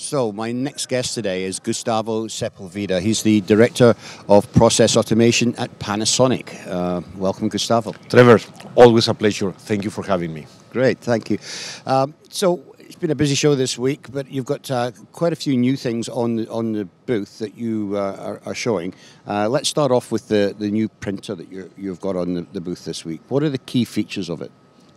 So, my next guest today is Gustavo Sepulveda. He's the Director of Process Automation at Panasonic. Uh, welcome, Gustavo. Trevor, always a pleasure. Thank you for having me. Great, thank you. Um, so, it's been a busy show this week, but you've got uh, quite a few new things on the, on the booth that you uh, are, are, showing. Uh, let's start off with the, the new printer that you have got on the, the booth this week. What are the key features of it?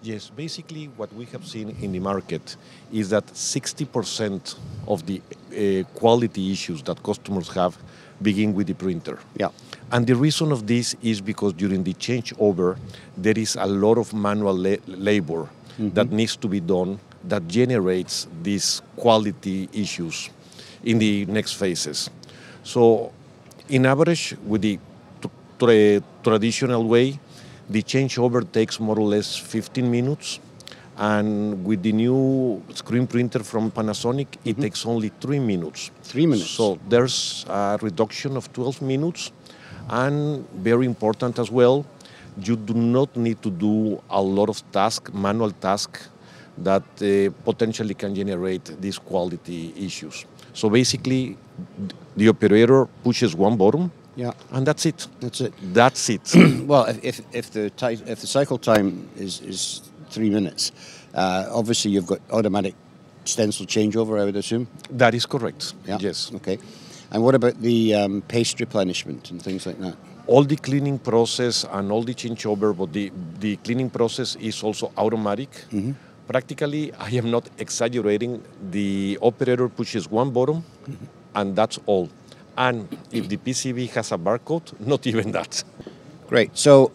Yes, basically what we have seen in the market is that 60% of the uh, quality issues that customers have begin with the printer. Yeah. And the reason of this is because during the changeover, there is a lot of manual la labor mm-hmm. that needs to be done that generates these quality issues in the next phases. So, in average, with the tra- traditional way, the changeover takes more or less 15 minutes. And with the new screen printer from Panasonic, it mm-hmm. takes only three minutes. Three minutes. So there's a reduction of 12 minutes. And very important as well, you do not need to do a lot of task, manual task, that uh, potentially can generate these quality issues. So basically, the operator pushes one button, yeah, and that's it. That's it. That's it. well, if, if, if the if the cycle time is, is three minutes, uh, obviously you've got automatic stencil changeover. I would assume. That is correct. Yeah. Yes. Okay. And what about the um, paste replenishment and things like that? All the cleaning process and all the changeover, but the, the cleaning process is also automatic. Mm-hmm. Practically, I am not exaggerating. The operator pushes one button, mm-hmm. and that's all. And if the PCB has a barcode, not even that. Great. So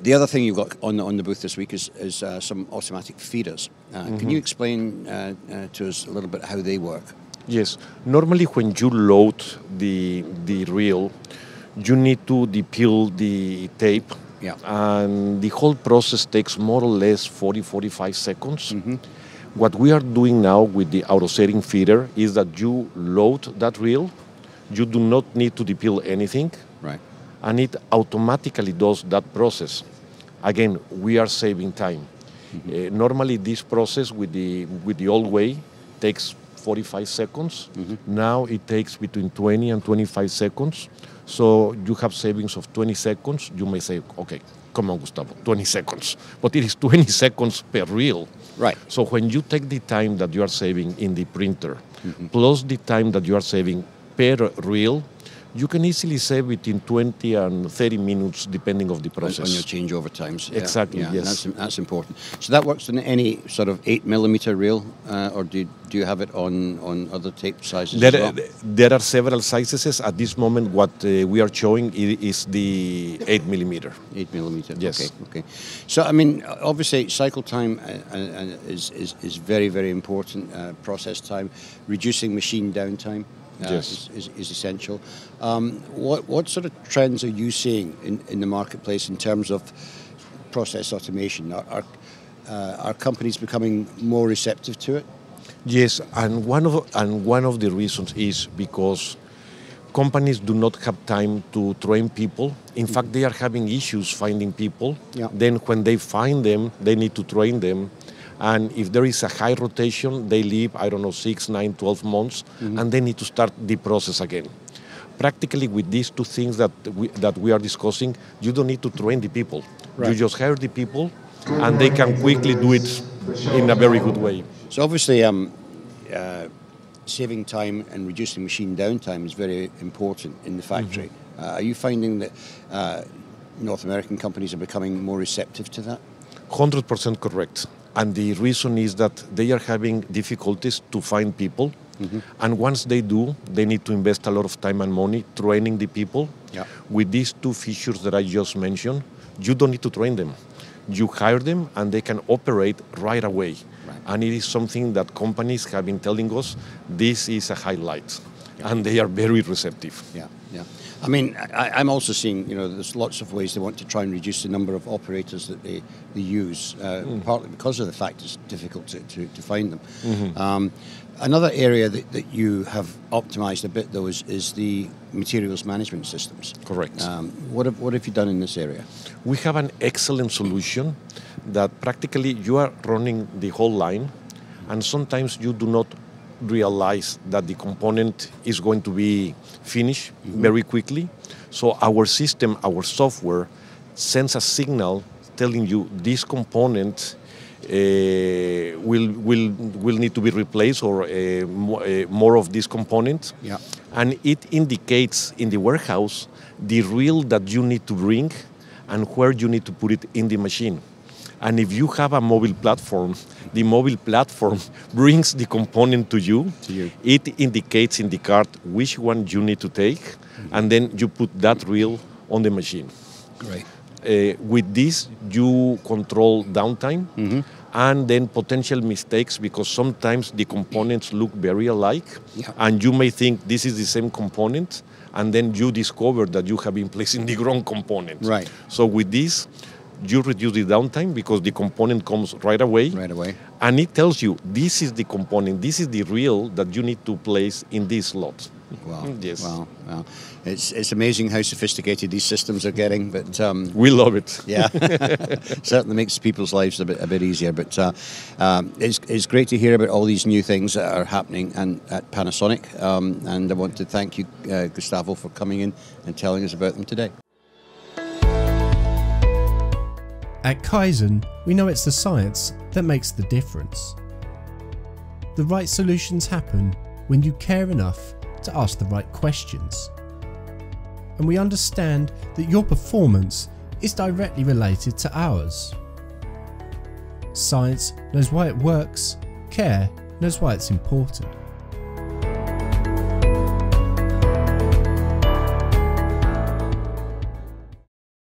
the other thing you've got on the, on the booth this week is, is uh, some automatic feeders. Uh, mm-hmm. Can you explain uh, uh, to us a little bit how they work? Yes. Normally, when you load the the reel, you need to depil the tape. Yeah. And the whole process takes more or less 40, 45 seconds. Mm-hmm. What we are doing now with the auto setting feeder is that you load that reel you do not need to depil anything. Right. And it automatically does that process. Again, we are saving time. Mm-hmm. Uh, normally, this process with the with the old way takes 45 seconds. Mm-hmm. Now it takes between 20 and 25 seconds. So you have savings of 20 seconds. You may say, okay, come on, Gustavo, 20 seconds. But it is 20 seconds per reel. Right. So when you take the time that you are saving in the printer, mm-hmm. plus the time that you are saving per reel, you can easily save between 20 and 30 minutes depending of the process. On your changeover times. Yeah. Exactly, yeah, yes. That's, that's, important. So that works in any sort of 8 millimeter reel, uh, or do, do you have it on, on other tape sizes there, well? there are several sizes. At this moment, what uh, we are showing is the 8 millimeter. 8 millimeter, yes. Okay, okay. So, I mean, obviously, cycle time uh, uh is, is, is very, very important, uh, process time, reducing machine downtime uh, yes. is, is, is, essential. Um, what, what sort of trends are you seeing in, in the marketplace in terms of process automation? Are, are, uh, are companies becoming more receptive to it? Yes, and one of and one of the reasons is because companies do not have time to train people. In fact, they are having issues finding people. Yeah. Then when they find them, they need to train them. And if there is a high rotation, they leave, I don't know, six, nine, 12 months, mm-hmm. and they need to start the process again. Practically, with these two things that we, that we are discussing, you don't need to train the people. Right. You just hire the people, and they can quickly do it in a very good way. So, obviously, um, uh, saving time and reducing machine downtime is very important in the factory. Mm-hmm. Uh, are you finding that uh, North American companies are becoming more receptive to that? 100% correct. And the reason is that they are having difficulties to find people. Mm-hmm. And once they do, they need to invest a lot of time and money training the people. Yeah. With these two features that I just mentioned, you don't need to train them. You hire them and they can operate right away. Right. And it is something that companies have been telling us this is a highlight. And they are very receptive. Yeah, yeah. I mean, I, am also seeing, you know, there's lots of ways they want to try and reduce the number of operators that they, they use, uh, mm. partly because of the fact it's difficult to, to, to find them. Mm-hmm. Um, another area that, that you have optimized a bit, though, is, is the materials management systems. Correct. Um, what, have, what have you done in this area? We have an excellent solution that practically you are running the whole line, and sometimes you do not realize that the component is going to be finished very quickly. So our system, our software, sends a signal telling you this component uh, will will will need to be replaced or uh, mo- uh, more of this component. Yeah. And it indicates in the warehouse the reel that you need to bring and where you need to put it in the machine. And if you have a mobile platform, the mobile platform brings the component to you. To you. It indicates in the card which one you need to take, and then you put that reel on the machine. Great. Uh, with this, you control downtime and then potential mistakes because sometimes the components look very alike, Yeah. and you may think this is the same component, and then you discover that you have been placing the wrong component. Right. So with this, you reduce the downtime because the component comes right away. Right away. And it tells you this is the component, this is the reel that you need to place in this slot. Wow. Yes. Wow. Wow. It's it's amazing how sophisticated these systems are getting, but um, We love it. yeah, certainly makes people's lives a bit a bit easier. But uh, um, it's it's great to hear about all these new things that are happening and at Panasonic. Um, and I want to thank you, uh, Gustavo, for coming in and telling us about them today. At Kyzen, we know it's the science that makes the difference. The right solutions happen when you care enough to ask the right questions. And we understand that your performance is directly related to ours. Science knows why it works, care knows why it's important.